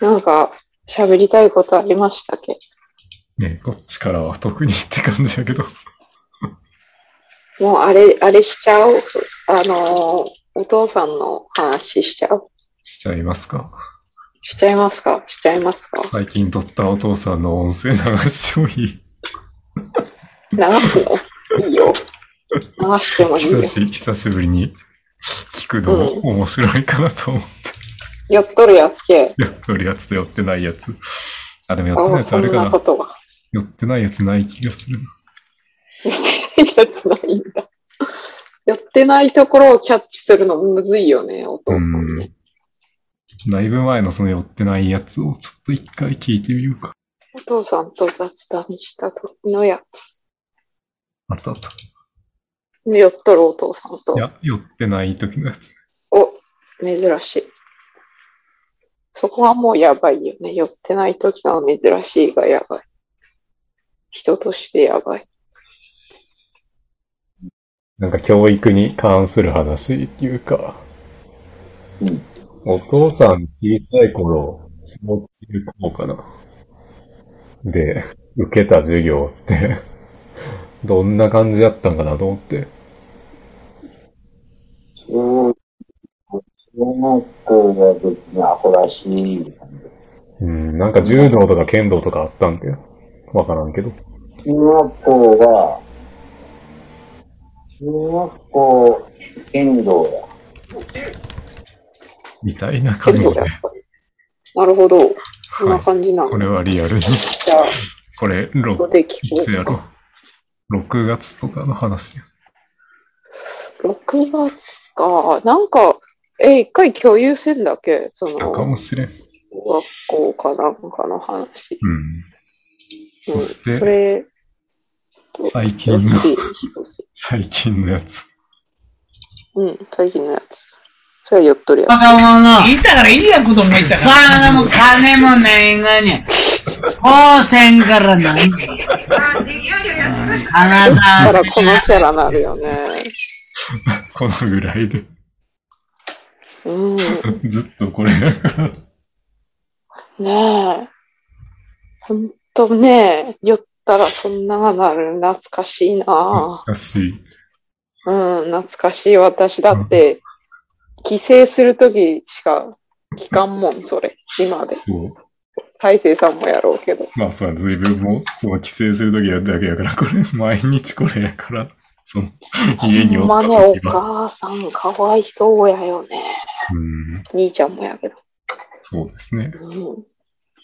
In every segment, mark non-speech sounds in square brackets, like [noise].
なんか、喋りたいことありましたっけ？ねこっちからは特にって感じやけど。もうあれ、あれしちゃう？あのーお父さんの話しちゃう？しちゃいますか？しちゃいますか？しちゃいますか？最近撮ったお父さんの音声流してもいい？流すの？いいよ。流してもいいよ久。し久しぶりに聞くのも面白いかなと思って。やっとるやつけ。やってるやつと寄ってないやつ。あ、でも寄ってないあやつあるかなな。寄ってないやつない気がするな。いいやつないんだ。やってないところをキャッチするのむずいよね、お父さんね。だいぶ前のその寄ってないやつをちょっと一回聞いてみようか。お父さんと雑談した時のやつ。あったあった。寄っとるお父さんとい。や、寄ってない時のやつ。お、珍しい。そこはもうやばいよね。寄ってない時の珍しいがやばい。人としてやばい。なんか教育に関する話っていうか、お父さん小さい頃、小中高かな。で、受けた授業って、どんな感じだったんかなと思って。小小学校が別にアホらしい。うん、なんか柔道とか剣道とかあったんけわからんけど。中学校が、中学校、剣道や。みたいな感じで。なるほど。こんな感じなの。これはリアルに。じゃあ、これ、こころで聞こいつやろうか。6月とかの話。6月か。なんか、え、一回共有せんだっけ？そしたかの、もしれん。学校かなんかの話。うん。そしうん、そて、れ、最近の、最近のやつ。うん、最近のやつ。それは寄っとるやバカ者。言ったからいいやことも言ったから。金も金もないがに。当選から何つ。だ体からこのキャラなるよね。[laughs] このぐらいで。うん。ずっとこれやから。[laughs] ねえ。ほんとね、寄ったらそんながなる。懐かしいな難しい。うん、懐かしい私だって、帰省するときしか聞かんもん、それ。今で。そう。大勢さんもやろうけど。まあそう、自分も、その帰省するときやっただけやから、これ、毎日これやから、その、[laughs] 家におったほんまね、お時は。母さんかわいそうやよね。うん、兄ちゃんもやけど。そうですね。うん。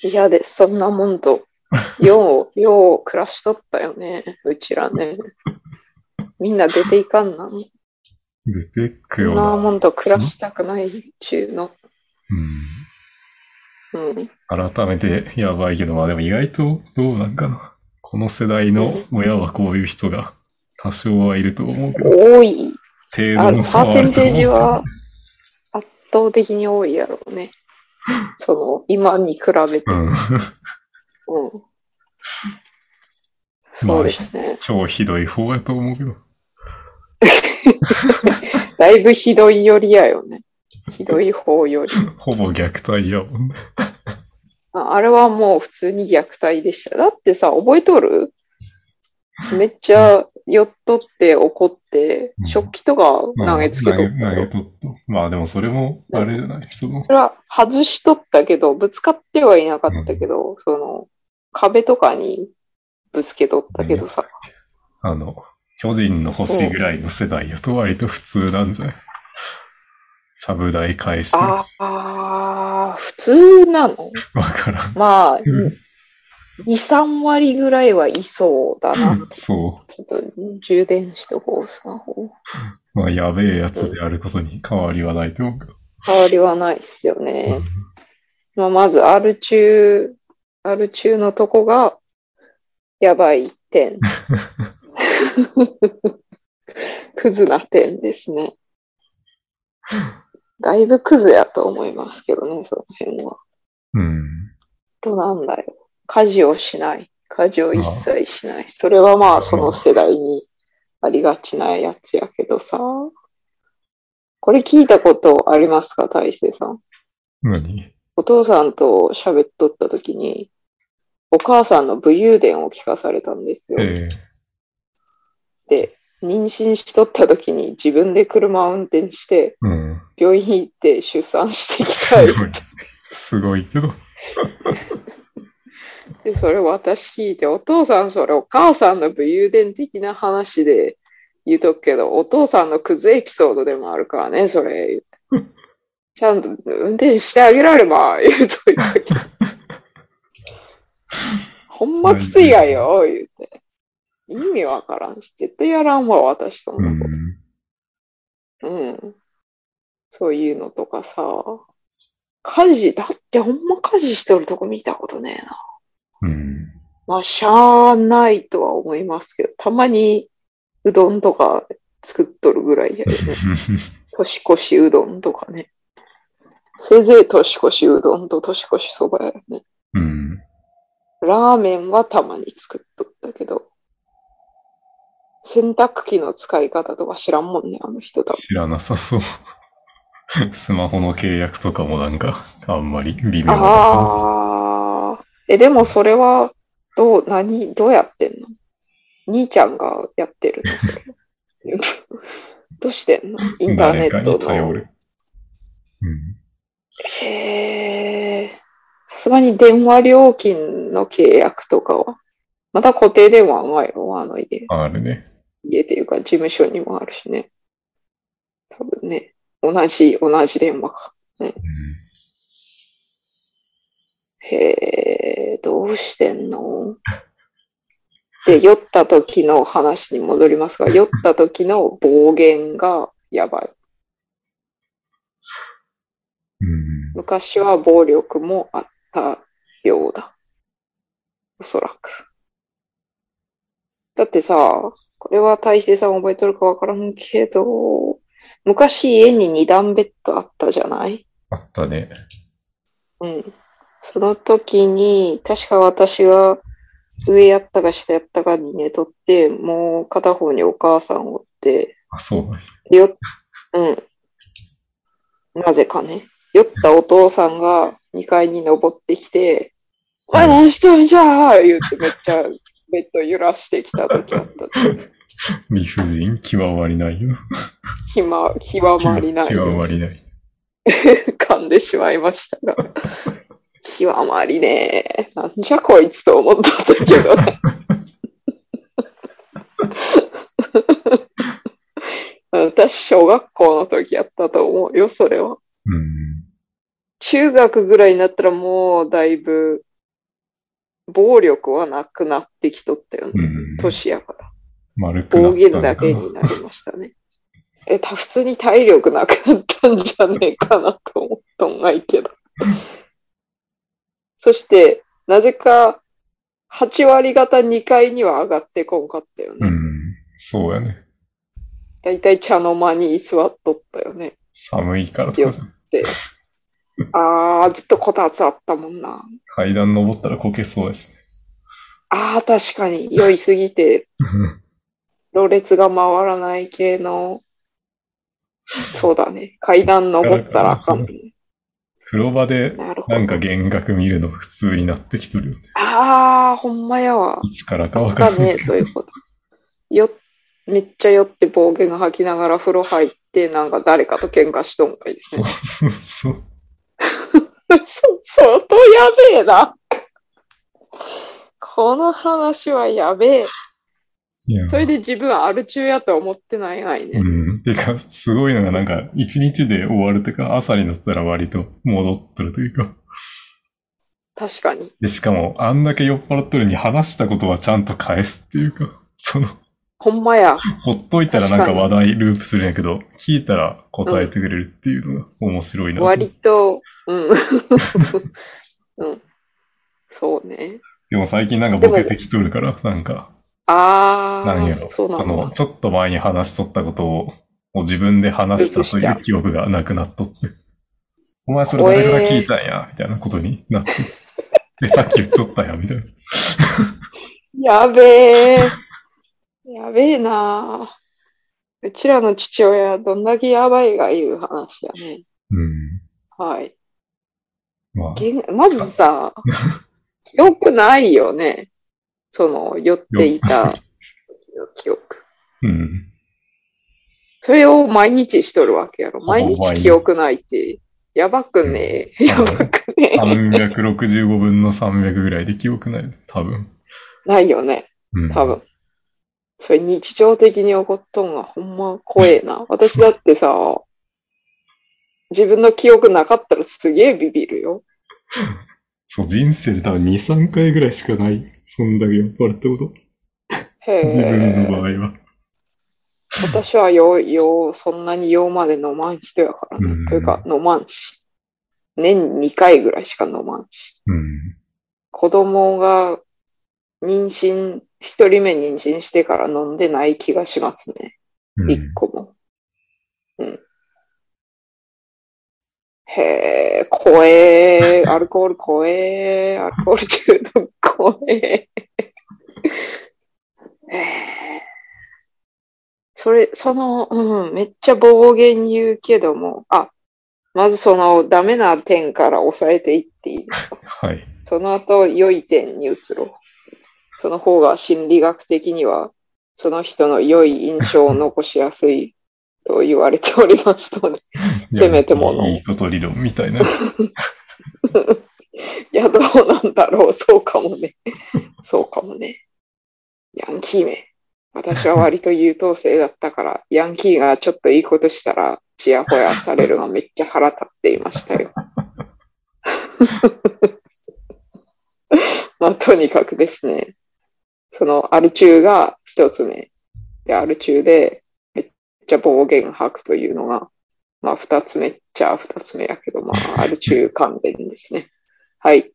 嫌です。そんなもんと、[laughs] よう、よう暮らしとったよね。うちらね。みんな出ていかんな。出てくそんような。なもんと暮らしたくないっちゅうの。うん。うん。改めてやばいけど、まあでも意外とどうなんかな。この世代の親はこういう人が多少はいると思うけど、多い。程度の差パーセンはあると思うテージは圧倒的に多いやろうね。[laughs] その、今に比べて。うん。うん。[laughs] そうですね。超ひどい方やと思うけど。[laughs] だいぶひどいよりやよね。ひどい方より。ほぼ虐待やもんね。ああれはもう普通に虐待でした。だってさ、覚えとる？めっちゃ酔っとって怒ってう、ん食器とか投げつけとっ投たよ。げ投げとった。まあでもそれも、あれじゃない？その、それは外しとったけど、ぶつかってはいなかったけど、その、壁とかにぶつけとったけどさ。あの、巨人の星ぐらいの世代やと割と普通なんじゃない？ちゃぶ台返してる。ああ、普通なの？[laughs] わからん。まあ、う [laughs] ん2、3割ぐらいはいそうだな。[laughs] そちょっと充電しとこう、スマホ。う。まあ、やべえやつであることに変わりはないと思うけど。変わりはないっすよね。うんまあ、まず、R 中、R 中のとこが、やばい点。[laughs] クズな点ですね。だいぶクズやと思いますけどね、その辺は。うん。となんだよ。家事をしない。家事を一切しない。それはまあ、その世代にありがちなやつやけどさ。これ聞いたことありますか大勢さん？何？お父さんと喋っとった時に、お母さんの武勇伝を聞かされたんですよ。えで、妊娠しとった時に自分で車を運転して、えうん。病院行って出産してきすたい。ごい。すごいけど。[laughs] で、それ私聞いて、お父さんそれお母さんの武勇伝的な話で言うとくけど、お父さんのクズエピソードでもあるからね、それ。[laughs] ちゃんと運転してあげられば、言うといたけど。[laughs] ほんまきついやよ、言うて。意味わからんし、絶対やらんわ、私そんうなこん。と。うん。そういうのとかさ、家事、だってほんま家事しとるとこ見たことねえな。うん。まあ、しゃあないとは思いますけど、たまにうどんとか作っとるぐらいやよね。[laughs] 年越しうどんとかね。せいぜい年越しうどんと年越しそばやよね。うん。ラーメンはたまに作っとったけど、洗濯機の使い方とか知らんもんね、あの人多分。知らなさそう。[laughs] スマホの契約とかもなんか、あんまり微妙な。ああ。え、でもそれは、どう、何、どうやってんの？兄ちゃんがやってるの？それ。どうしてんの？インターネットの。に頼る。うん。へえ。さすがに電話料金の契約とかは？また固定電話がやろ、あの家。あるね。家っていうか事務所にもあるしね。多分ね。同じ、同じ電話か。うんへえ、どうしてんの？で、酔った時の話に戻りますが、酔った時の暴言がやばい。うん。昔は暴力もあったようだ。おそらく。だってさ、これは大勢さん覚えとるかわからんけど、昔家に二段ベッドあったじゃない？あったね。うん。その時に、確か私が上やったか下やったかに寝とって、もう片方にお母さんおって、あ、そうなんやよ、うん。なぜかね。酔ったお父さんが2階に登ってきて、お前何しとんじゃー言ってめっちゃベッド揺らしてきた時あった。[laughs] 理不尽極まりないよ。ひま、極まりない。[laughs] 極まりない。[laughs] 噛んでしまいましたが。極まりねえ。なんじゃこいつと思っとったけどね。[laughs] 私、小学校の時やったと思うよ、それは。うん。中学ぐらいになったらもうだいぶ暴力はなくなってきとったよね。うん。年やから。丸くな暴言だけになりましたね。え、た、普通に体力なくなったんじゃねえかなと思っとんがいいけど。そして、なぜか、8割方2階には上がってこんかったよね。うん。そうやね。だいたい茶の間に居座っとったよね。寒いからとかじゃん。で、あー、ずっとこたつあったもんな。階段登ったらこけそうやし。あー、確かに酔いすぎて、[laughs] ろれつが回らない系の、そうだね。階段登ったらあかんね。風呂場でなんか幻覚見るの普通になってきとるよね。あー、ほんまやわ。いつからかわかんないけど。そういうこと。よ、めっちゃ酔って暴言吐きながら風呂入って、なんか誰かと喧嘩しとんがいいですそうね。そうそう。[laughs] そ、相当やべえな。この話はやべえ。それで自分アル中やと思ってないがいね。うん。てか、すごいのがなんか、一日で終わるというか、朝になったら割と戻っとるというか。確かに。で、しかも、あんだけ酔っ払っとるに話したことはちゃんと返すっていうか、その、ほんまや。ほっといたらなんか話題ループするんやけど、聞いたら答えてくれるっていうのが面白いな。割と、うん。[laughs] うん。そうね。でも最近なんかボケてきとるから、なんか、あー。なんやろ。その。ちょっと前に話しとったことを、もう自分で話したという記憶がなくなっとって。お前それ誰から聞いたんや、みたいなことになって。[laughs] で、さっき言っとったや、みたいな。やべえ。やべえなうちらの父親、どんだけやばいがいう話やね。うん。はい。まあ、まずさ、[laughs] 記憶ないよね。その、酔っていた記憶。うん。それを毎日しとるわけやろ。ぼ毎毎日日記憶ないって、やばくねえ。やばくねえ。365分の300ぐらいで記憶ない。多分。ないよね。うん。多分。それ日常的に起こっとんがほんま怖えな。[laughs] 私だってさ、自分の記憶なかったらすげえビビるよ。そう、人生で多分2、3回ぐらいしかない。そんだけ酔っ払ったこと。へ自分の場え。合は。私はよう、よう、そんなにようまで飲まん人やからね。うんというか、飲まんし。年2回ぐらいしか飲まんし。うん。子供が妊娠、一人目妊娠してから飲んでない気がしますね。うん一個も。うん。へえ、怖え、アルコール怖え、アルコール中毒怖え。へえ。それ、その、うん、めっちゃ暴言言うけども、あ、まずそのダメな点から抑えていっていいはい。その後、良い点に移ろう。その方が心理学的には、その人の良い印象を残しやすいと言われておりますので。[laughs] せめてものいいこと理論みたいな。[laughs] いや、どうなんだろう。そうかもね。そうかもね。ヤンキーめ。私は割と優等生だったから、[laughs] ヤンキーがちょっといいことしたら、ちやほやされるのがめっちゃ腹立っていましたよ。[laughs] まあ、とにかくですね、そのアル中が一つ目。で、アル中でめっちゃ暴言吐くというのが、まあ、二つ目っちゃ二つ目やけど、まあ、アル中関連ですね。はい。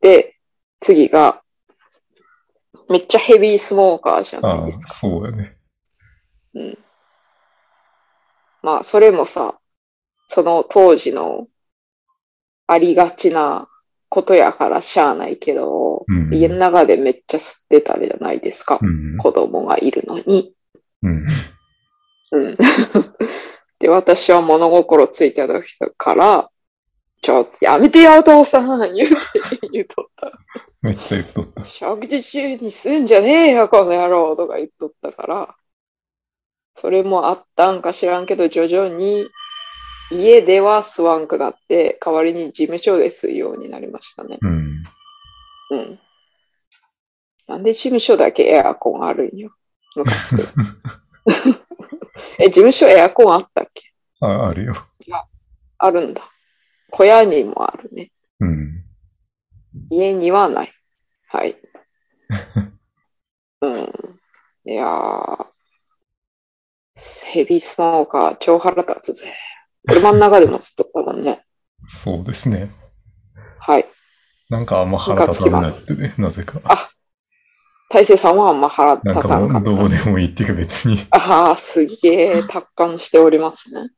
で、次が、めっちゃヘビースモーカーじゃないあですか。あ、そうやね。うん。まあ、それもさ、その当時のありがちなことやからしゃあないけど、うん家の中でめっちゃ吸ってたじゃないですか。うん。子供がいるのに。うん。うん。[laughs] で、私は物心ついた時から、ちょっとやめてよ、お父さん言うて、言うとった。めっちゃ言っとった。食事中に吸うんじゃねえよ、この野郎とか言っとったから、それもあったんか知らんけど、徐々に家では吸わんくなって、代わりに事務所で吸うようになりましたね。うん。うん。なんで事務所だけエアコンあるんよ。ムカつく。[laughs] え、事務所エアコンあったっけ？あ、あるよ。あるんだ。小屋にもあるね。うん。家にはない。はい。[laughs] うん。いやー、ヘビースモーカー超腹立つぜ。車の中でもずっとったもんね。そうですね。はい。なんかあんま腹立たなくてね、なぜか。あ大勢さんはあんま腹なんか立たんかった。もうどうでもいいっていうか別に。ああ、すげえ達観しておりますね。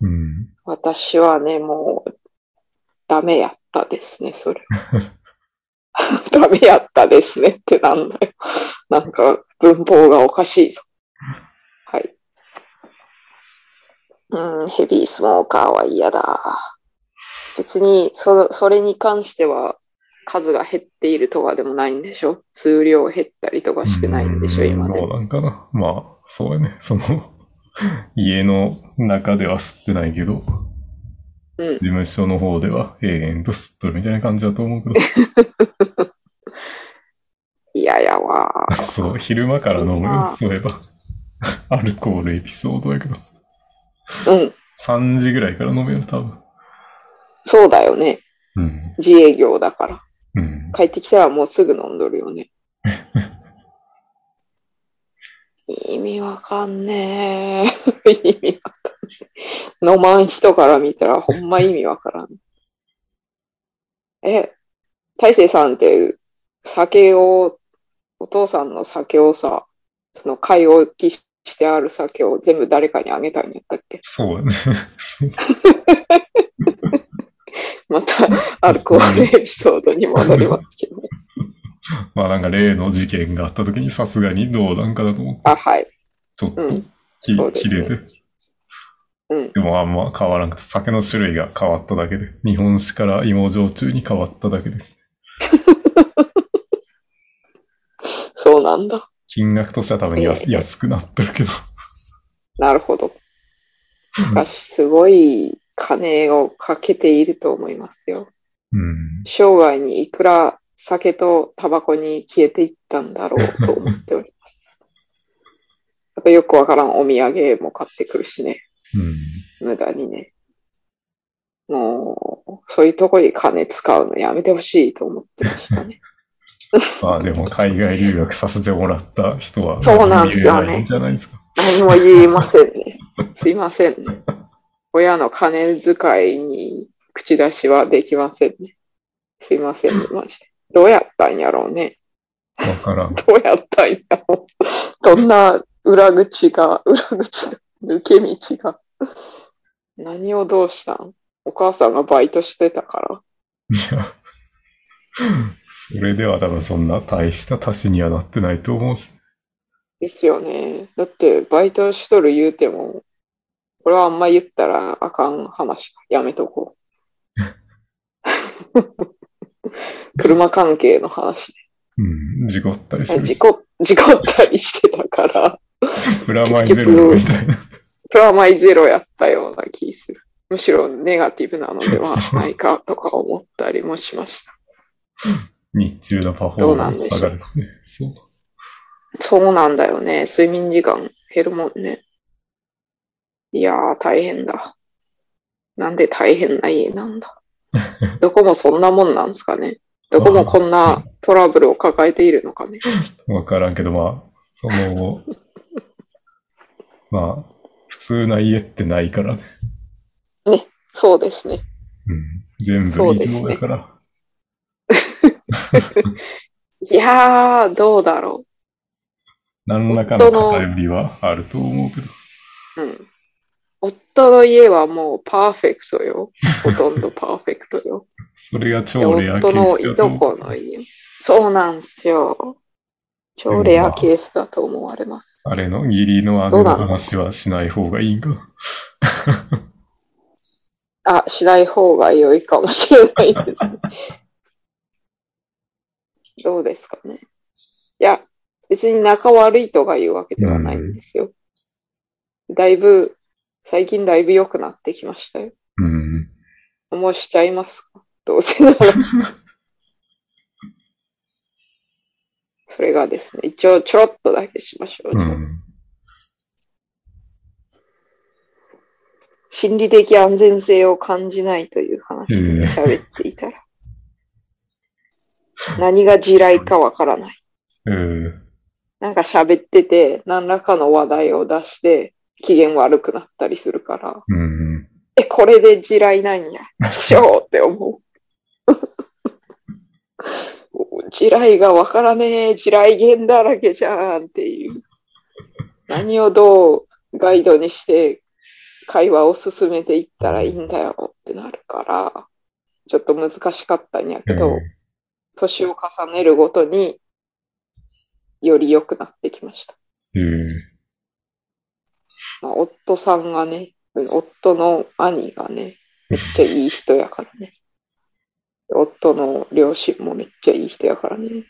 うん。私はね、もう、ダメやったですね、それ。[laughs] ダメやったですねってなんだよ。なんか、文法がおかしいぞ。はい。うん、ヘビースモーカーは嫌だ。別に、そ、それに関しては、数が減っているとかでもないんでしょ？数量減ったりとかしてないんでしょ？うん今でどう。なんかな？まあ、そうやね。その、家の中では吸ってないけど、うん事。務所の方では永遠と吸っとるみたいな感じだと思うけど。[laughs] 嫌やわ。[laughs] そう、昼間から飲むあよ。そういえば。[laughs] アルコールエピソードやけど。うん。3時ぐらいから飲むよ、多分。そうだよね。うん。自営業だから。うん。帰ってきたらもうすぐ飲んどるよね。意味わかんねえ。意味わかん。[laughs] 飲まん人から見たらほんま意味わからん。え、大勢さんって酒を、お父さんの酒をさ、その買い置きしてある酒を全部誰かにあげたんやったっけ？そうやね。[laughs] またアルコールエピソードに戻りますけどね。[laughs] まあなんか例の事件があった時にさすがにどうなんかだと思って、あ、はい。ちょっとうん。き、切れて。うん。でもあんま変わらんくて、酒の種類が変わっただけで、日本酒から芋焼酎に変わっただけです。[laughs] そうなんだ。金額としては多分やええ安くなってるけど。なるほど。しかし、すごい金をかけていると思いますよ。うん。生涯にいくら酒とタバコに消えていったんだろうと思っております。やっぱよくわからんお土産も買ってくるしね。うん。無駄にね。もう、そういうとこに金使うのやめてほしいと思ってましたね。ま [laughs] あでも海外留学させてもらった人は、そうなんですよね言えないんじゃないですか。何も言えませんね。すいませんね。親の金遣いに口出しはできませんね。すいませんね、マジで。どうやったんやろうね。わからん。[laughs] どうやったんやろう。どんな裏口が、裏口の抜け道が。[laughs] 何をどうしたん？お母さんがバイトしてたから。いや、それでは多分そんな大した足しにはなってないと思うし。ですよね。だって、バイトしとる言うても、これはあんま言ったらあかん話か。やめとこう。[laughs] 車関係の話うん、事故ったりすで。るし。事故、事故ったりしてたから、プラマイゼロみたいな。プラマイゼロやったような気する。むしろネガティブなのでは [laughs] ないかとか思ったりもしました。日中のパフォーマンス下がるしね。そう。そうなんだよね。睡眠時間減るもんね。いやー、大変だ。なんで大変な家なんだ。[laughs] どこもそんなもんなんですかね。どこもこんなトラブルを抱えているのかね。[laughs] わからんけど、まあ、その、まあ、普通な家ってないからね。そうですね。うん。全部異常だから。[laughs] いやー、どうだろ何らかの偏りはあると思うけど。う。うん。夫の家はもうパーフェクトよ。ほとんどパーフェクトよ。[laughs] それがで超レアケ夫のースいとこだと思う。の家。そうなんですよ。超レアケースだと思われます。あれの義理の姉の話はしない方がいいんか？[laughs] あ、しない方が良いかもしれないですね。[laughs] どうですかね。いや、別に仲悪いとかいうわけではないんですよ。だいぶ、最近だいぶ良くなってきましたよ。うん。もうしちゃいますか？どうせなら。[laughs] それがですね、一応ちょろっとだけしましょう。うん。心理的安全性を感じないという話で喋っていたら、[laughs] 何が地雷かわからない。うん。なんか喋ってて、何らかの話題を出して、機嫌悪くなったりするから、うん。え、これで地雷なんや。しょうって思う。地雷がわからねえ、地雷源だらけじゃんっていう。何をどうガイドにして会話を進めていったらいいんだよってなるから、ちょっと難しかったんやけど、年を重ねるごとにより良くなってきました。うん。まあ、夫さんがね、夫の兄がね、めっちゃいい人やからね。夫の両親もめっちゃいい人やからね。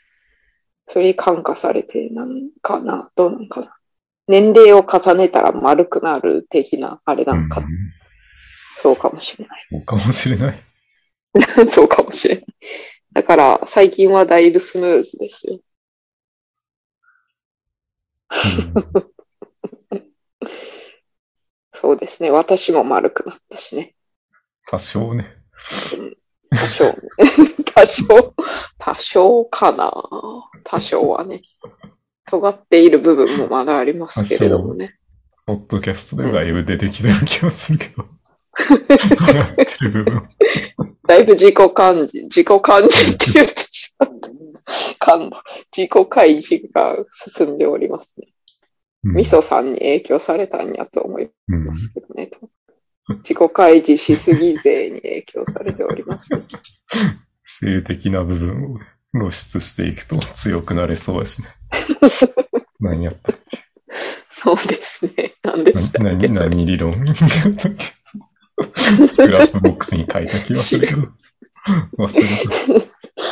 それに感化されて、なんかな、どうなんかな。年齢を重ねたら丸くなる的な、あれなんかな、そうかもしれない。そうかもしれない。[laughs] そうかもしれない。だから、最近はだいぶスムーズですよ。うん [laughs] そうですね。私も丸くなったしね。多少ね。多少ね。[laughs] 多少、多少かな。多少はね。尖っている部分もまだありますけれどもね。ポッドキャストでだいぶ出てきてる気がするけど。[laughs] 尖ってる部分。だいぶ自己感じ、自己感じって言ってしまった。自己開示が進んでおりますね。うんミソさんに影響されたんやと思いうんますけどね。自己開示しすぎ勢に影響されております、ね。性的な部分を露出していくと強くなれそうやしね。[laughs] 何やったっけ？そうですね。何でしたっけ？それ何理論？[laughs] Scrapbox に書いた気がするけど。忘れた。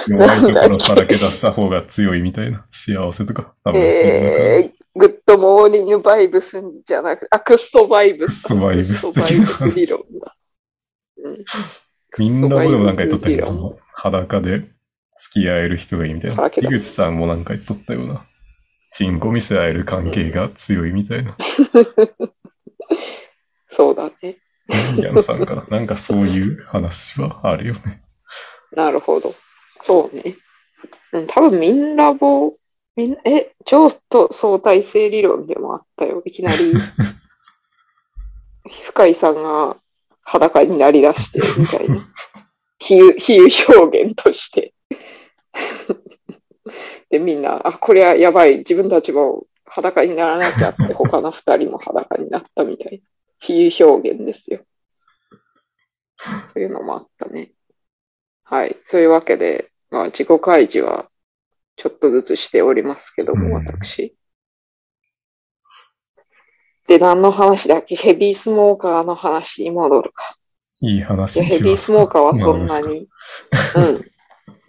弱いところさらけ出した方が強いみたいな幸せとか。多分えー、グッドモーニングバイブスじゃなく、あ、クッソバイブス。クッソ vibes クッソ vibes 理論だ。うん、みんな僕もなんか言っとったけど、裸で付き合える人がいいみたいな。裸だ樋口さんもなんか言っとったような。チンコ見せ合える関係が強いみたいな。[laughs] そうだね。ヤンさんかな。なんかそういう話はあるよね。[laughs] なるほど。そうね。うん、多分みんなも、みんな、え、超と相対性理論でもあったよ。いきなり、[laughs] 深井さんが裸になりだして、みたいな。比喩、比喩表現として。[laughs] で、みんな、あ、これはやばい。自分たちも裸にならなきゃって、他の二人も裸になったみたいな。比喩表現ですよ。そういうのもあったね。はい。そういうわけで、まあ、自己開示はちょっとずつしておりますけども、うん私。で、何の話だっけ？ヘビースモーカーの話に戻るか。いいい話ヘビースモーカーはそんなまあに。うん。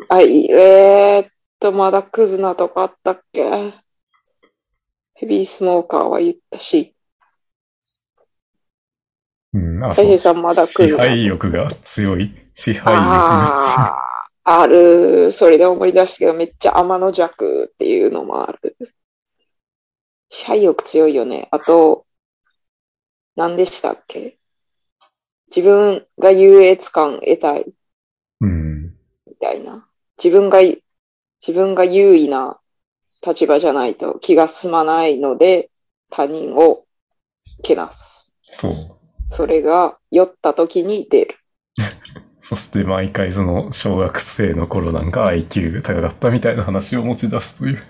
あ、いいえーっと、まだクズなとこあったっけ？ヘビースモーカーは言ったし、うん、あ、大平さんまだク支ズな。配欲が強い。支配欲がああ、ある。それで思い出したけど、めっちゃ天の弱っていうのもある。支配欲強いよね。あと、何でしたっけ？自分が優越感得たい。うん。みたいな。自分が、自分が優位な立場じゃないと気が済まないので、他人をけなす。そう。それが酔った時に出る。そして毎回その小学生の頃なんか IQ が高かったみたいな話を持ち出すという。[laughs]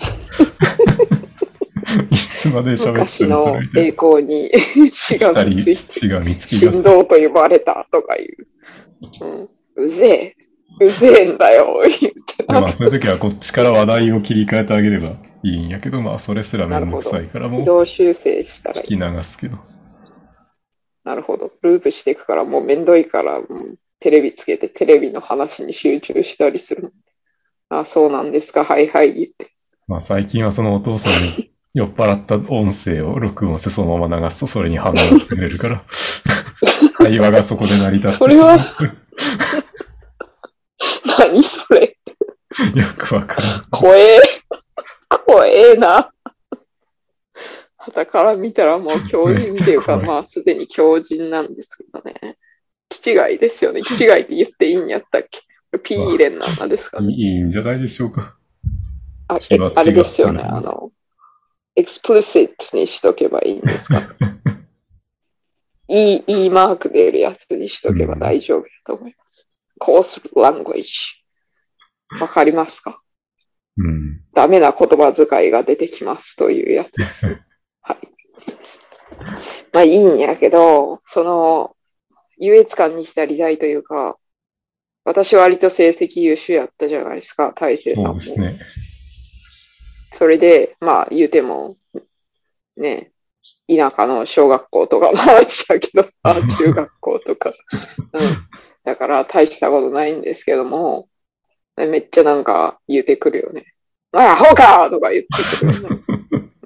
いつまで喋ってる昔ののかみたい栄光にしがな。みつい二人、しがみつきが振。動と呼ばれた。とかいう。うん、うぜえ。うぜえんだよ。言ってでまあそういう時はこっちから話題を切り替えてあげればいいんやけど、まあそれすらめんどくさいからもう軌道修正した。らいい。聞き流すけど。なるほど。ループしていくからもうめんどいから、うんテレビつけてテレビの話に集中したりする。あ、そうなんですか。はいはい言って。まあ最近はそのお父さんに [laughs] 酔っ払った音声を録音してそのまま流すとそれに反応してくれるから、[laughs] 会話がそこで成り立ってしまう。それは [laughs] 何それ。よくわからん。怖え。怖えな。旗から見たらもう強人っていうか、まあすでに強人なんですけどね。気違いですよね。気違いって言っていいんやったっけ？ピー入れんなんですかね？いいんじゃないでしょうか。あ、えあれですよね。あの、 explicit にしとけばいいんですか？[laughs] いい、いいマーク出るやつにしとけば大丈夫だと思います。 coarse language。わかりますか？うん。ダメな言葉遣いが出てきますというやつです。[laughs] はい。まあいいんやけど、その、優越感に浸りたいというか、私は割と成績優秀やったじゃないですか、大成さんそうも。ですね。それで、まあ言うても、ね、田舎の小学校とかも [laughs] ありましたけど、あ [laughs] 中学校とか。うん。だから大したことないんですけども、めっちゃなんか言うてくるよね。お前アホかとか言ってくるよ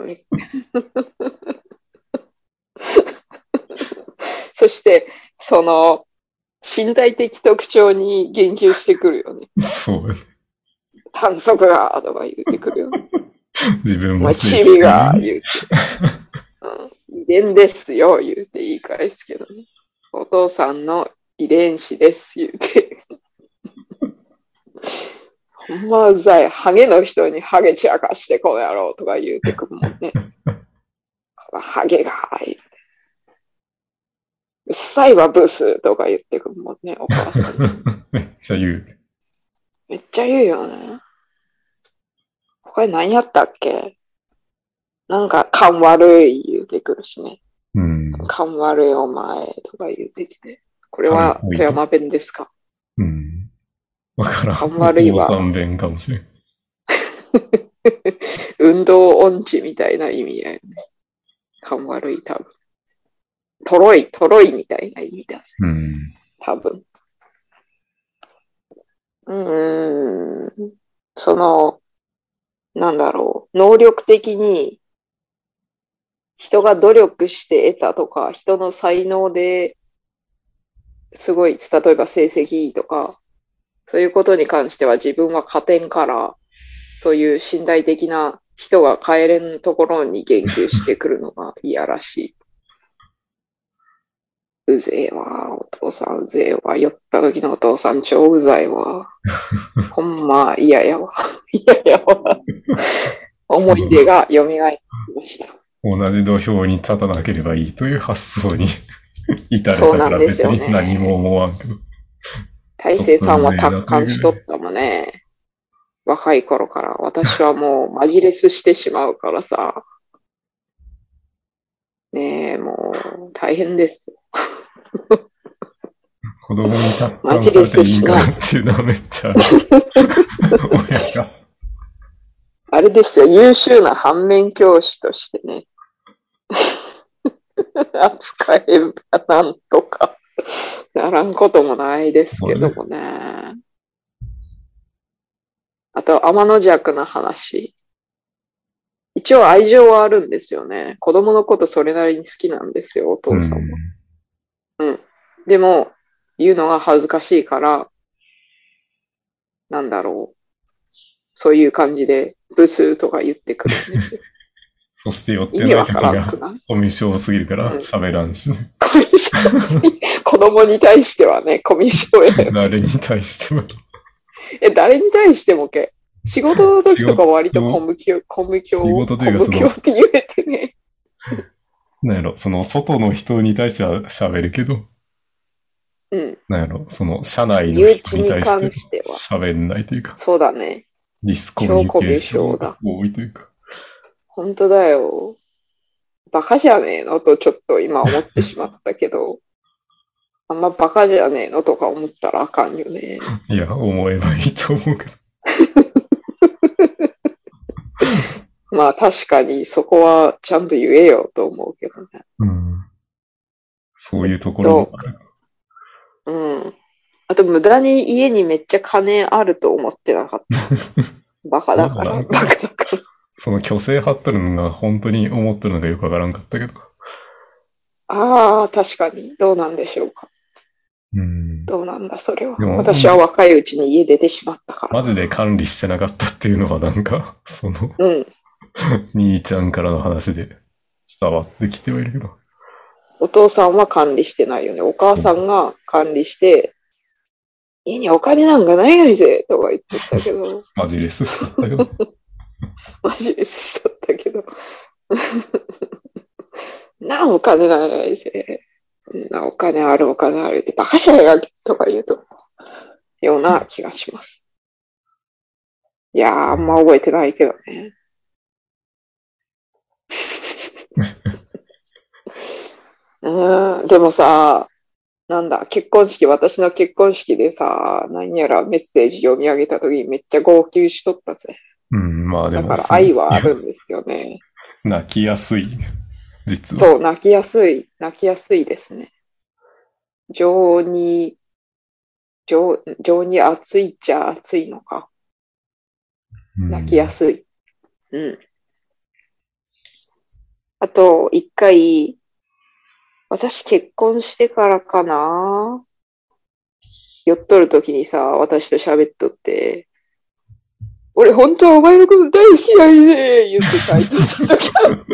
ね。[laughs] そして、その、身体的特徴に言及してくるよね。[laughs] そう。反則がとか言ってくるよね。[laughs] 自分も成チビが言うて。うん、遺伝ですよ、言うて言い返すけどね。お父さんの遺伝子です、言うて。ほんまうざい。ハゲの人にハゲ散らかしてこの野郎とか言うてくるもんね。[laughs] ハゲが、言うさいわ、ブスとか言ってくるもんね、お母さんに。[laughs] めっちゃ言う。めっちゃ言うよね。他に何やったっけ？なんか、勘悪い言うてくるしね。うん。勘悪いお前とか言うてきて。これは富山弁ですか？うん。わからん。勘悪いわお父さん弁かもしれん。[laughs] 運動音痴みたいな意味やよね。感悪い、多分。トロい、トロいみたいな意味だ。うん。多分。うーん。その、なんだろう。能力的に人が努力して得たとか、人の才能ですごい、例えば成績いいとか、そういうことに関しては自分は加点から、そういう身体的な人が帰れんところに言及してくるのが嫌らしい。うぜえわ、お父さんうぜえわ、酔った時のお父さん超うざいわ。[laughs] ほんま嫌やわ。[laughs] 嫌やわ。[laughs] 思い出が蘇ってきました。同じ土俵に立たなければいいという発想に至れたから別に何も思わんけど。大勢さんは達観しとったもんね。若い頃から。私はもうマジレスしてしまうからさ。ねえ、もう大変です。[laughs] 子供に達マジで観されていいんかなっていうのはめっちゃ。[laughs] 親が。あれですよ、優秀な反面教師としてね。[laughs] 扱えばなんとかならんこともないですけどもね。あと、天の弱な話。一応愛情はあるんですよね。子供のことそれなりに好きなんですよ、お父さんは。でも、言うのが恥ずかしいから、なんだろう。そういう感じで、ブスーとか言ってくるんですよ。[laughs] そして寄ってない？時がコミュ障すぎるからうん喋らんし、コミュ障 [laughs] 子供に対してはね、コミュ障やよ。誰に対しても。え、誰に対してもけ？仕事の時とか割とコミュ障、コミュ障、仕事というかコミュ障って言えてね。なんやろ、その外の人に対しては喋るけど、うん。なんやろ、その社内の人に対関しては。喋んないというか、そうだね。ディスコミュニケーションが多いというか。本当だよ。バカじゃねえの？とちょっと今思ってしまったけど、[laughs] あんまバカじゃねえの？とか思ったらあかんよね。いや、思えばいいと思うけど。まあ確かにそこはちゃんと言えよと思うけどね。うん。そういうところもある。うん。あと無駄に家にめっちゃ金あると思ってなかった。[laughs] バカだから、バカだから。その虚勢張っとるのが本当に思っとるのかよくわからんかったけど。ああ、確かに。どうなんでしょうか。うん。どうなんだ、それは私は若いうちに家出てしまったから。マジで管理してなかったっていうのはなんか、その、うん。[laughs] 兄ちゃんからの話で伝わってきてはいるけど。お父さんは管理してないよね。お母さんが管理して、家にお金なんかないのぜとか言ってたけど、[laughs] マジレスしとったけど。[laughs] マジでしとったけど。なお金ないぜ。なお金あるお金あるってバカじゃないかとか言うと、ような気がします。いやー、あんま覚えてないけどね。うん、でもさ、なんだ、結婚式、私の結婚式でさ、何やらメッセージ読み上げた時にめっちゃ号泣しとったぜ。うん、まあでも。だから愛はあるんですよね。[laughs] 泣きやすい。実は。そう、泣きやすい、泣きやすいですね。情に、情、情に熱いっちゃ熱いのか。うん泣きやすい。うん。あと、一回、私結婚してからかな？酔っとる時にさ、私と喋っとって、俺本当はお前のこと大好きやね言って書いとった時ある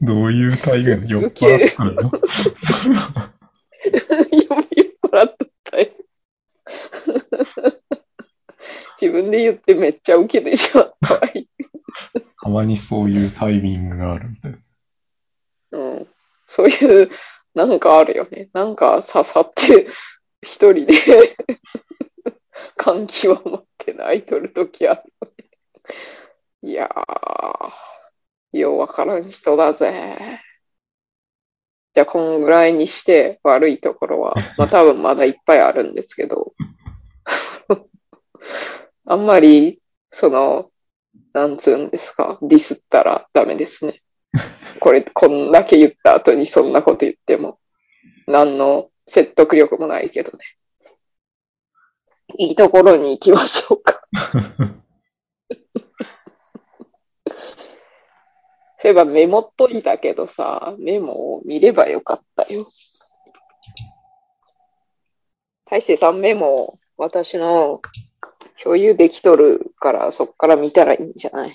[laughs] どういう体言酔っ払ったの酔っ払っとったよ。自分で言ってめっちゃウケてしまったわ。たまにそういうタイミングがあるみたいな。うん。そういう、なんかあるよね。なんか刺さって、一人で [laughs] 感極まって泣いとるときあるよね。いやー、ようわからん人だぜ。じゃあ、こんぐらいにして悪いところは、まあ [laughs] 多分まだいっぱいあるんですけど、[laughs] あんまり、その、なんつうんですか、ディスったらダメですね。これ、こんだけ言った後にそんなこと言っても、何の説得力もないけどね。いいところに行きましょうか。[laughs] そういえばメモっといたけどさ、メモを見ればよかったよ。大勢さんメモ、私の共有できとるから、そっから見たらいいんじゃない？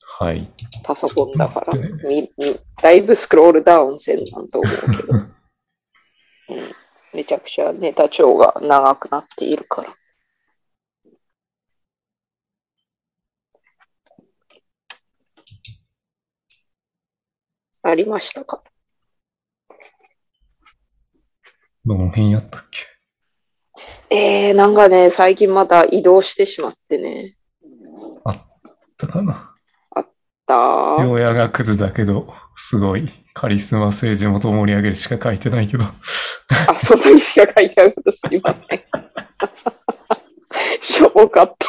はい。パソコンだから。みみだいぶスクロールダウンせんなんと思うけど。[laughs] うん、めちゃくちゃネタ帳が長くなっているから。ありましたか？どの辺やったっけ？えー、なんかね、最近また移動してしまってね。あったかな？だ両親がクズだけど、すごいカリスマ性地元を盛り上げるしか書いてないけど。あ、そんなにしか書いてなかった。すいません。[laughs] しょぼかった。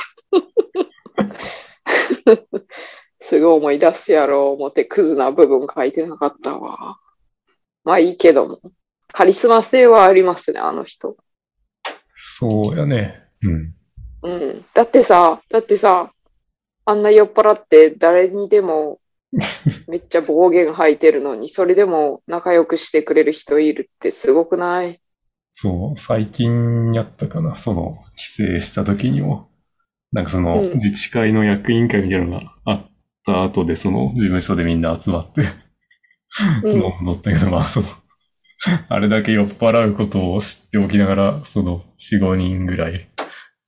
[laughs] すぐ思い出すやろう思ってクズな部分書いてなかったわ。まあいいけども。カリスマ性はありますね、あの人。そうやね。うん。うん。だってさ、だってさ、あんな酔っ払って誰にでも [laughs] めっちゃ暴言吐いてるのに、それでも仲良くしてくれる人いるってすごくない？そう、最近やったかな。その、帰省した時にも、なんかその、うん自治会の役員会みたいなのがあった後で、その、事務所でみんな集まって、うん [laughs] たけど、まあ、その、[laughs] あれだけ酔っ払うことを知っておきながら、その、4、5人ぐらい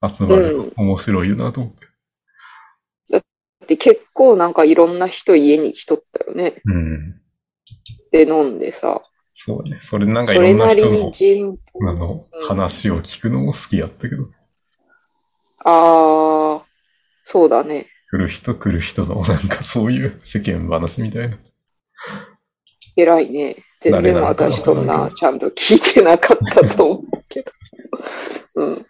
集まるうんと面白いよなと思って。で結構なんかいろんな人家に来とったよね。うん。で飲んでさ。そうね。それなんかいろんななりに人の、人あのうん、話を聞くのも好きやったけど、ああ、そうだね。来る人来る人の、なんかそういう世間話みたいな。偉いね。全然私そんなちゃんと聞いてなかったと思うけど。[laughs] うん。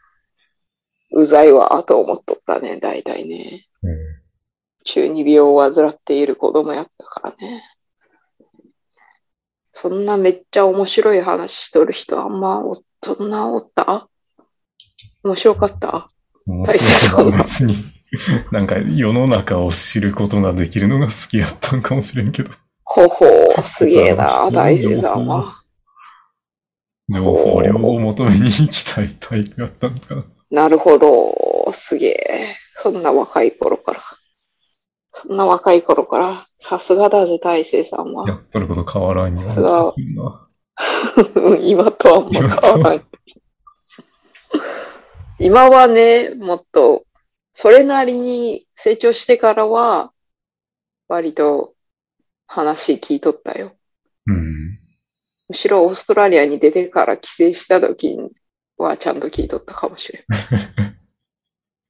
うざいわ、と思っとったね、大体ね。うん中二病を患っている子供やったからね。そんなめっちゃ面白い話しとる人あんまお、そんなおった？面白かった？面白いな別に。なんか世の中を知ることができるのが好きやったんかもしれんけど。ほほう、すげえな、大勢さんは。情報量を求めに行きたいタイプやったのかな。なるほど、すげえ。そんな若い頃から。そんな若い頃から。さすがだぜ、大勢さんやは。っとること変わらんよ。さすがな [laughs] 今とはあんま変わらない。今はね、もっと、それなりに成長してからは、割と話聞いとったよ。うん。むしろオーストラリアに出てから帰省した時はちゃんと聞いとったかもしれん。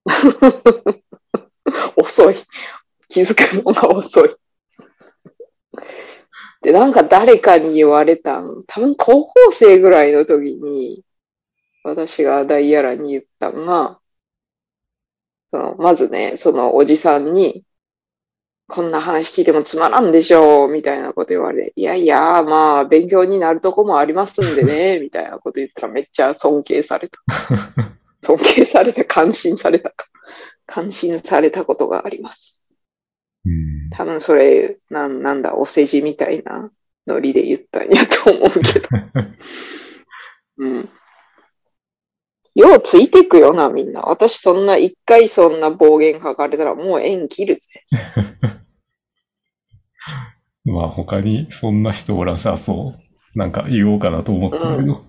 [laughs] 遅い。気づくのが遅い。で、なんか誰かに言われたん、多分高校生ぐらいの時に、私がダイヤラに言ったんが、そのまずね、そのおじさんに、こんな話聞いてもつまらんでしょう、みたいなこと言われ、いやいや、まあ、勉強になるとこもありますんでね、[laughs] みたいなこと言ったらめっちゃ尊敬された。[laughs] 尊敬された、感心されたか。感心されたことがあります。うん。多分それ、なん、なんだ、お世辞みたいなノリで言ったんやと思うけど。[laughs] うん。ようついてくよな、みんな。私そんな、一回そんな暴言書かれたらもう縁切るぜ。[laughs] まあ他にそんな人おらんし、あ、そう。なんか言おうかなと思ったけど、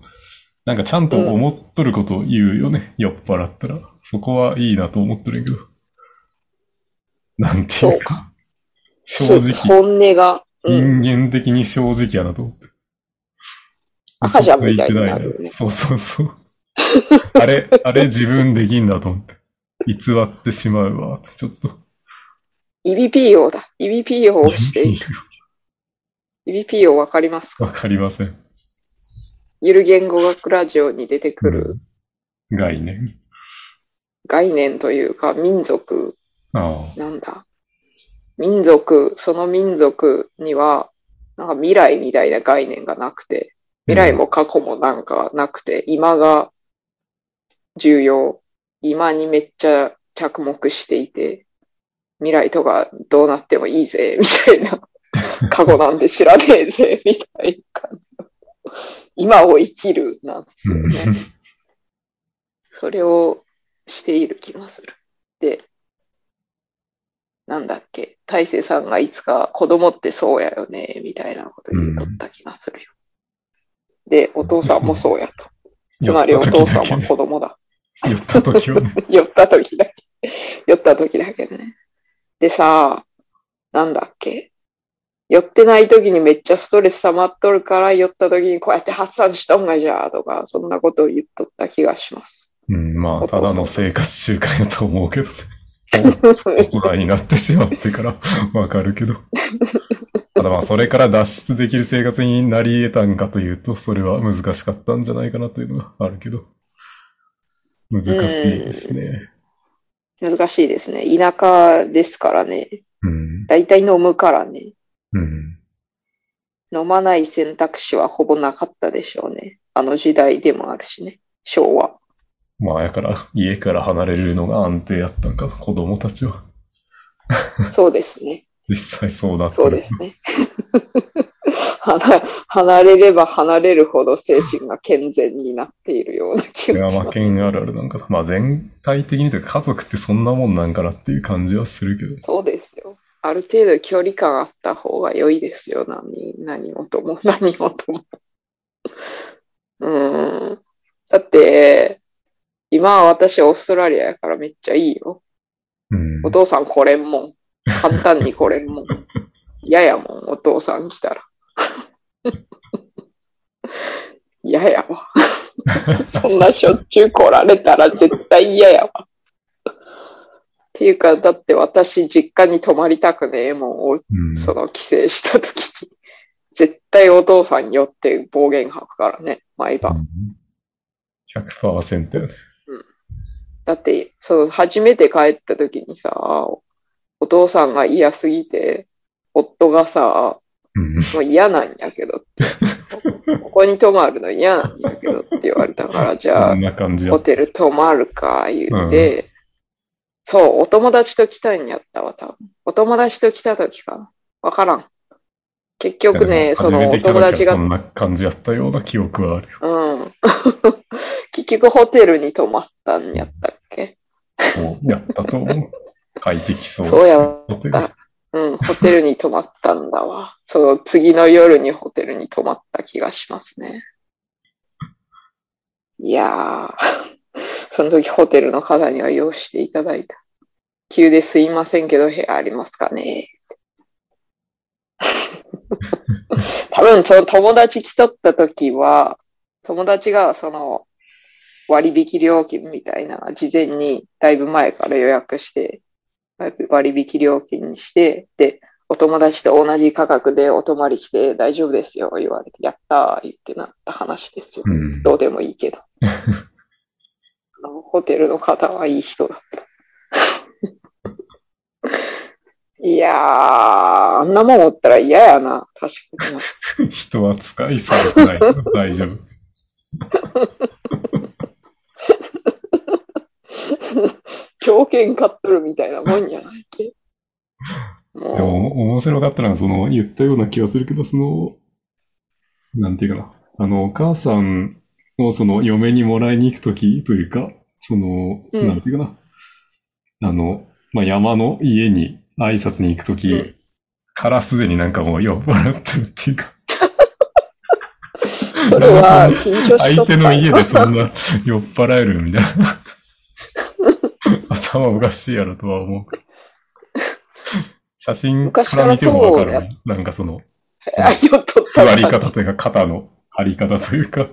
なんかちゃんと思っとることを言うよね。酔っ払ったら。そこはいいなと思っとるけど。なんていうかそうか。。正直、本音が。うん。人間的に正直やなと思って。赤ちゃんみたいになるよねそうそうそう。あれ、あれ自分できんだと思って。偽ってしまうわ。ちょっと。イビピーオだ。イビピーオをしている。イビピーオわかりますか？わかりません。ゆる言語学ラジオに出てくる概念。概念というか民族。なんだ？民族、その民族には、なんか未来みたいな概念がなくて、未来も過去もなんかなくて、今が重要。今にめっちゃ着目していて、未来とかどうなってもいいぜ、みたいな。[laughs] 過去なんて知らねえぜ、みたいな感じの。今を生きるなんですよね。それをしている気がする。で、なんだっけ、大勢さんがいつか子供ってそうやよね、みたいなこと言っとった気がするよ。で、お父さんもそうやと。つまりお父さんは子供だ。酔った時はね。[laughs] 酔った時だけ。酔った時だけね。でさ、なんだっけ？酔ってない時にめっちゃストレス溜まっとるから酔った時にこうやって発散しとんがじゃーとか、そんなことを言っとった気がします。うん、まあ、ただの生活習慣やと思うけどね。う [laughs] 大人になってしまってからわかるけど。ただまあ、それから脱出できる生活になり得たんかというと、それは難しかったんじゃないかなというのがあるけど。難しいですね。難しいですね。田舎ですからね。うん。だいたい飲むからね。うん。飲まない選択肢はほぼなかったでしょうね。あの時代でもあるしね。昭和。まあ、やから、家から離れるのが安定やったんか、子供たちは。そうですね。[laughs] 実際そうだった。そうですね。離離れれば離れるほど精神が健全になっているような気がします。県あるあるなんかな。まあ、全体的にというか、家族ってそんなもんなんかなっていう感じはするけど。そうですよ。ある程度距離感あった方が良いですよ。何、何事も、何事も。うーん。だって、今は私オーストラリアやからめっちゃいいよ。うんお。父さん来れんもん。簡単に来れんもん。[laughs] 嫌やもん、お父さん来たら。嫌やわ。そんなしょっちゅう来られたら絶対嫌やわ。っていうか、だって私実家に泊まりたくねえもん、おうんその帰省した時に。絶対お父さんによって暴言吐くからね、毎晩。100%よね。だって、そう、初めて帰った時にさ、お父さんが嫌すぎて、夫がさ、うん。もう嫌なんやけどって。ここに泊まるの嫌なんやけどって言われたから、じゃあホ。テル泊まるか、言うて、そう、お友達と来たんやったわ、多分。お友達と来た時かな。わからん。結局ね、そのお友達がそ、んな感じやったような記憶はあるよ。うん。[laughs] 結局ホテルに泊まったんやったっけ？そう、やったと思う。快適そう。そうやホテルあうん、ホテルに泊まったんだわ。その次の夜にホテルに泊まった気がしますね。いやー、[laughs] その時ホテルの方には用意していただいた。急ですいませんけど部屋ありますかね？[laughs] 多分その友達来とった時は、友達がその割引料金みたいな事前にだいぶ前から予約して、割引料金にして、で、お友達と同じ価格でお泊まり来て大丈夫ですよ、言われて、やったー、言ってなった話ですよ。うん。どうでもいいけど。[laughs] あのホテルの方はいい人だった。[laughs] いやー、あんなもんおったら嫌やな、確かにな。[laughs] 人は使いされてない大丈夫。狂犬飼っとるみたいなもんじゃないっけ。[laughs] でもも、面白かったのが、その、言ったような気がするけど、その、なんていうかな。あの、お母さんを、その、嫁にもらいに行くときというか、その、うんなんていうかな。あの、まあ、山の家に挨拶に行くとき、うんからすでになんかもう酔っ払ってるっていうか、う、[laughs] それは緊張しとった相手の家でそんな [laughs] 酔っ払えるみたいな。頭おかしいやろとは思う。写真から見てもわかるね。なんかその、あ、酔っとった座り方というか肩の張り方というか、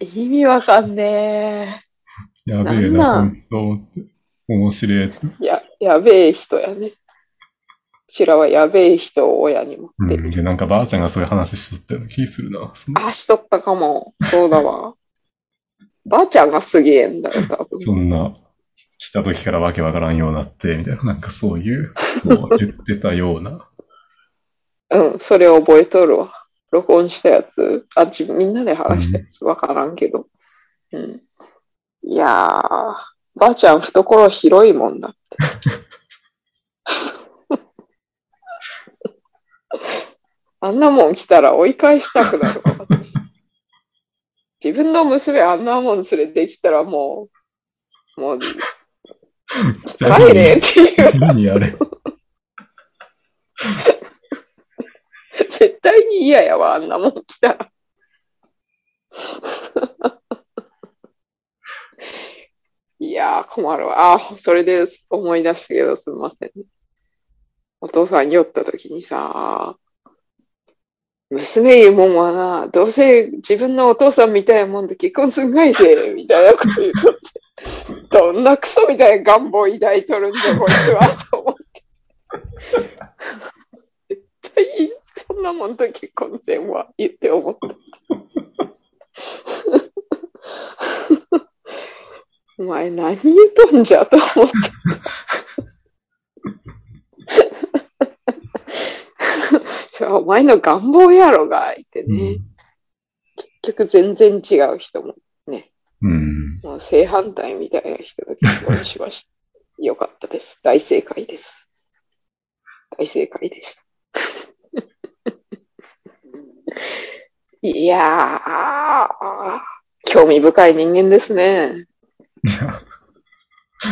意味わかんねやべえなんなな、んほん？と思って。面白い。え。や、やべえ人やね。こちらはやべえ人を親に持ってる。うん。で、なんかばあちゃんがそういう話しとったような気するな。そのあ、しとったかも。そうだわ。ばあちゃんがすげえんだよ、多分。そんな、来た時からわけわからんようになって、みたいな、なんかそういうのを言ってたような。[laughs] うん、それ覚えとるわ。録音したやつ。あ、自分みんなで話したやつ。わからんけど。うん。いやー、ばあちゃん懐広いもんだって。[laughs] あんなもん来たら追い返したくなるわ、私。自分の娘あんなもん連れてきたらもう、もう [laughs] 帰れっていう。何あれ。[laughs] 絶対に嫌やわ、あんなもん来たら。[laughs] いやー、困るわ。あー、それで思い出したけど、すみませんね。お父さんに酔った時にさ、娘いうもんはな、どうせ自分のお父さんみたいなもんと結婚すんがいぜ、みたいなこと言うとって、どんなクソみたいな願望抱いとるんだ、こいつは、と思って。絶対、そんなもんと結婚せんわ、言って思った。お前何言うとんじゃと思った。それはお前の願望やろが、言ってね。結局全然違う人も、うん。もう正反対みたいな人と結婚しました。よかったです。大正解です。大正解でした。いやー、興味深い人間ですね。いや、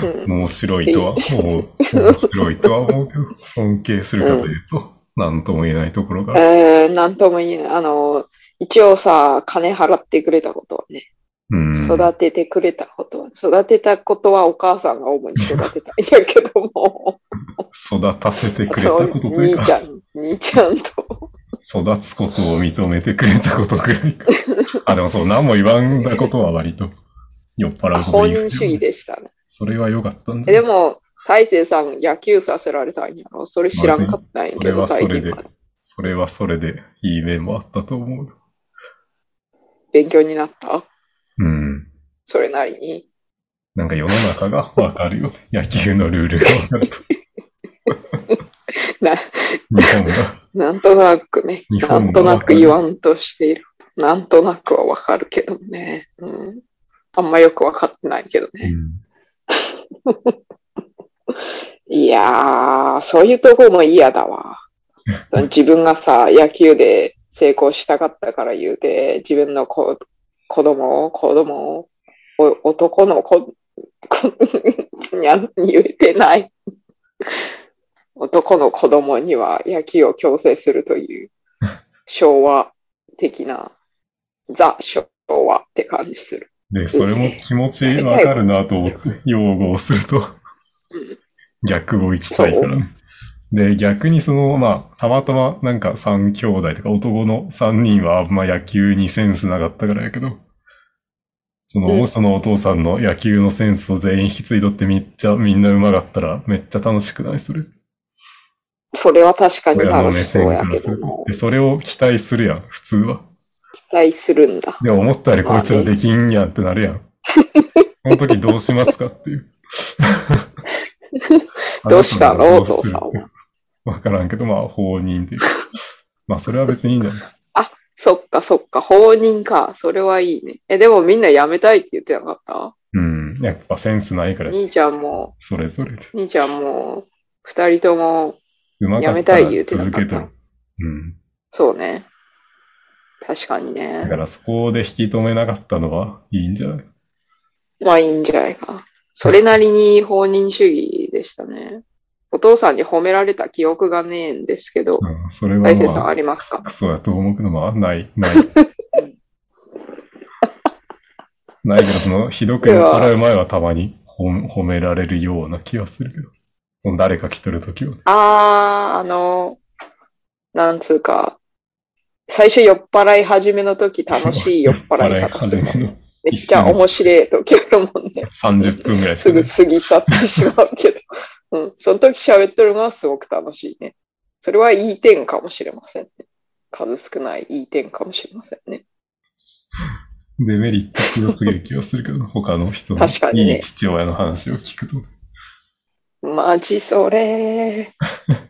うん、面白いとは思う。[laughs] 面白いとは思うけど、尊敬するかというと、なんとも言えないところが。えー、なんとも言えない。あの、一応さ、金払ってくれたことはね、うん。育ててくれたことは、育てたことはお母さんが主に育てたんやけども、育たせてくれたことというか、兄ちゃん、兄ちゃんと、育つことを認めてくれたことくらいか。あ、でもそう、何も言わんだことは割と酔っ払うこと本言う人主義でしたね。それは良かったんじえゃでも、大勢さん野球させられたんやろそれ知らんかったんやけど、それはそれで。それはそれでいい面もあったと思う。勉強になった？うん。それなりに。なんか世の中がわかるよ。[laughs] 野球のルールがわかると。な日本が。なんとなくね、日なんとなく言わんとしている。なんとなくはわかるけどね。うん。あんまよくわかってないけどね。うん。[laughs] いやー、そういうとこも嫌だわ。[laughs] 自分がさ、野球で成功したかったから言うて、自分の子子供？を、子供？を、お男の子、子にゃ言えてない。男の子供には野球を強制するという昭和的な、ザ昭和って感じする。で、それも気持ちわかるなと思って、[laughs] 擁護をするとうん、逆を行きたいからね。で、逆にその、まあ、たまたまなんか三兄弟とか男の三人はあんま野球にセンスなかったからやけど、その、うんそのお父さんの野球のセンスを全員引き継いどってめっちゃみんな上手かったらめっちゃ楽しくない？それ。それは確かに楽しそうやけども。で、それを期待するやん、普通は。期待するんだ。でも思ったよりこいつらできんやんってなるやん。[laughs] その時どうしますかっていう。[laughs] どうしたの？お父さんはわからんけど、まあ、放任っていうか。[laughs] まあ、それは別にいいんじゃない？そっかそっか、放任か。それはいいね。え、でもみんな辞めたいって言ってなかった？うん。やっぱセンスないから、兄ちゃんも、それぞれで。兄ちゃんも、二人とも、うまかやめったい言った続けとる。うん。そうね。確かにだねか。らそこで引き止めなかったのはいいんじゃない？まあいいんじゃないか。それなりに放任主義でしたね。お父さんに褒められた記憶がねえんですけど、うん。それは大勢さんまあ、ありますか？クソやと思うけど、まあ、ない、ない。[laughs] ないけど、その、ひどく払う前はたまに褒褒められるような気がするけど。その誰か来とる時は。あー、あの、なんつうか、最初酔っ払い始めの時楽しい酔っ払い方する [laughs] めのめっちゃ面白い時あるもんね。[laughs] 30分ぐらいすぐ過ぎ去ってしまうけど。うん。その時喋ってるのはすごく楽しいね。それはいい点かもしれませんね。数少ないいい点かもしれませんね。デメリット強すぎる気がするけど、[laughs] 他の人の確かにねいい父親の話を聞くと。マジそれ。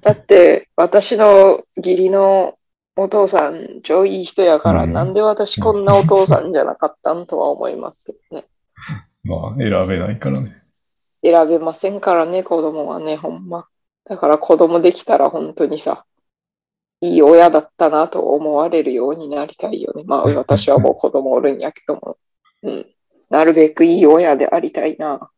だって、私の義理のお父さん、超いい人やから、うんなんで私こんなお父さんじゃなかったんとは思いますけどね。[laughs] まあ、選べないからね。選べませんからね、子供はね、ほんま。だから子供できたら本当にさ、いい親だったなと思われるようになりたいよね。まあ私はもう子供おるんやけども。うん。なるべくいい親でありたいな。